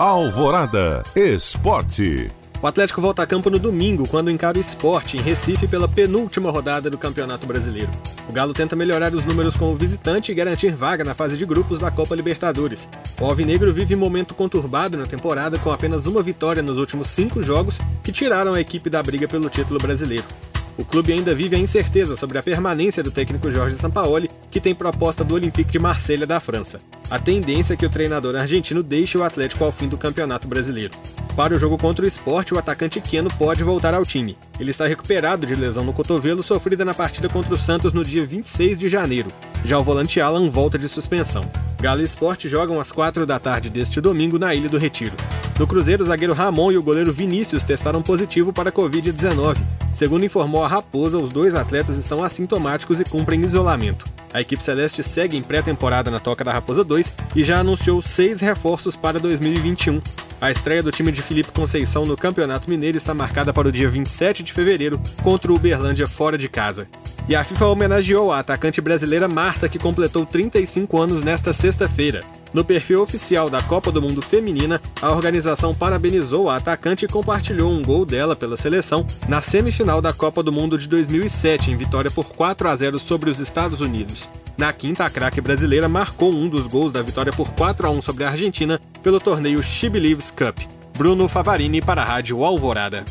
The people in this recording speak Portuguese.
Alvorada Esporte. O Atlético volta a campo no domingo, quando encara o esporte em Recife pela penúltima rodada do Campeonato Brasileiro. O Galo tenta melhorar os números como visitante e garantir vaga na fase de grupos da Copa Libertadores. O Alvinegro vive um momento conturbado na temporada com apenas uma vitória nos últimos cinco jogos que tiraram a equipe da briga pelo título brasileiro. O clube ainda vive a incerteza sobre a permanência do técnico Jorge Sampaoli, que tem proposta do Olympique de Marselha da França. A tendência é que o treinador argentino deixe o Atlético ao fim do Campeonato Brasileiro. Para o jogo contra o esporte, o atacante Keno pode voltar ao time. Ele está recuperado de lesão no cotovelo sofrida na partida contra o Santos no dia 26 de janeiro. Já o volante Alan volta de suspensão. Galo e Esporte jogam às 4 da tarde deste domingo na Ilha do Retiro. No Cruzeiro, o zagueiro Ramon e o goleiro Vinícius testaram positivo para a Covid-19. Segundo informou a Raposa, os dois atletas estão assintomáticos e cumprem isolamento. A equipe celeste segue em pré-temporada na Toca da Raposa 2 e já anunciou seis reforços para 2021. A estreia do time de Felipe Conceição no Campeonato Mineiro está marcada para o dia 27 de fevereiro contra o Uberlândia fora de casa. E a FIFA homenageou a atacante brasileira Marta, que completou 35 anos nesta sexta-feira. No perfil oficial da Copa do Mundo Feminina, a organização parabenizou a atacante e compartilhou um gol dela pela seleção na semifinal da Copa do Mundo de 2007, em vitória por 4 a 0 sobre os Estados Unidos. Na quinta, a craque brasileira marcou um dos gols da vitória por 4 a 1 sobre a Argentina pelo torneio She Believes Cup. Bruno Favarini para a Rádio Alvorada.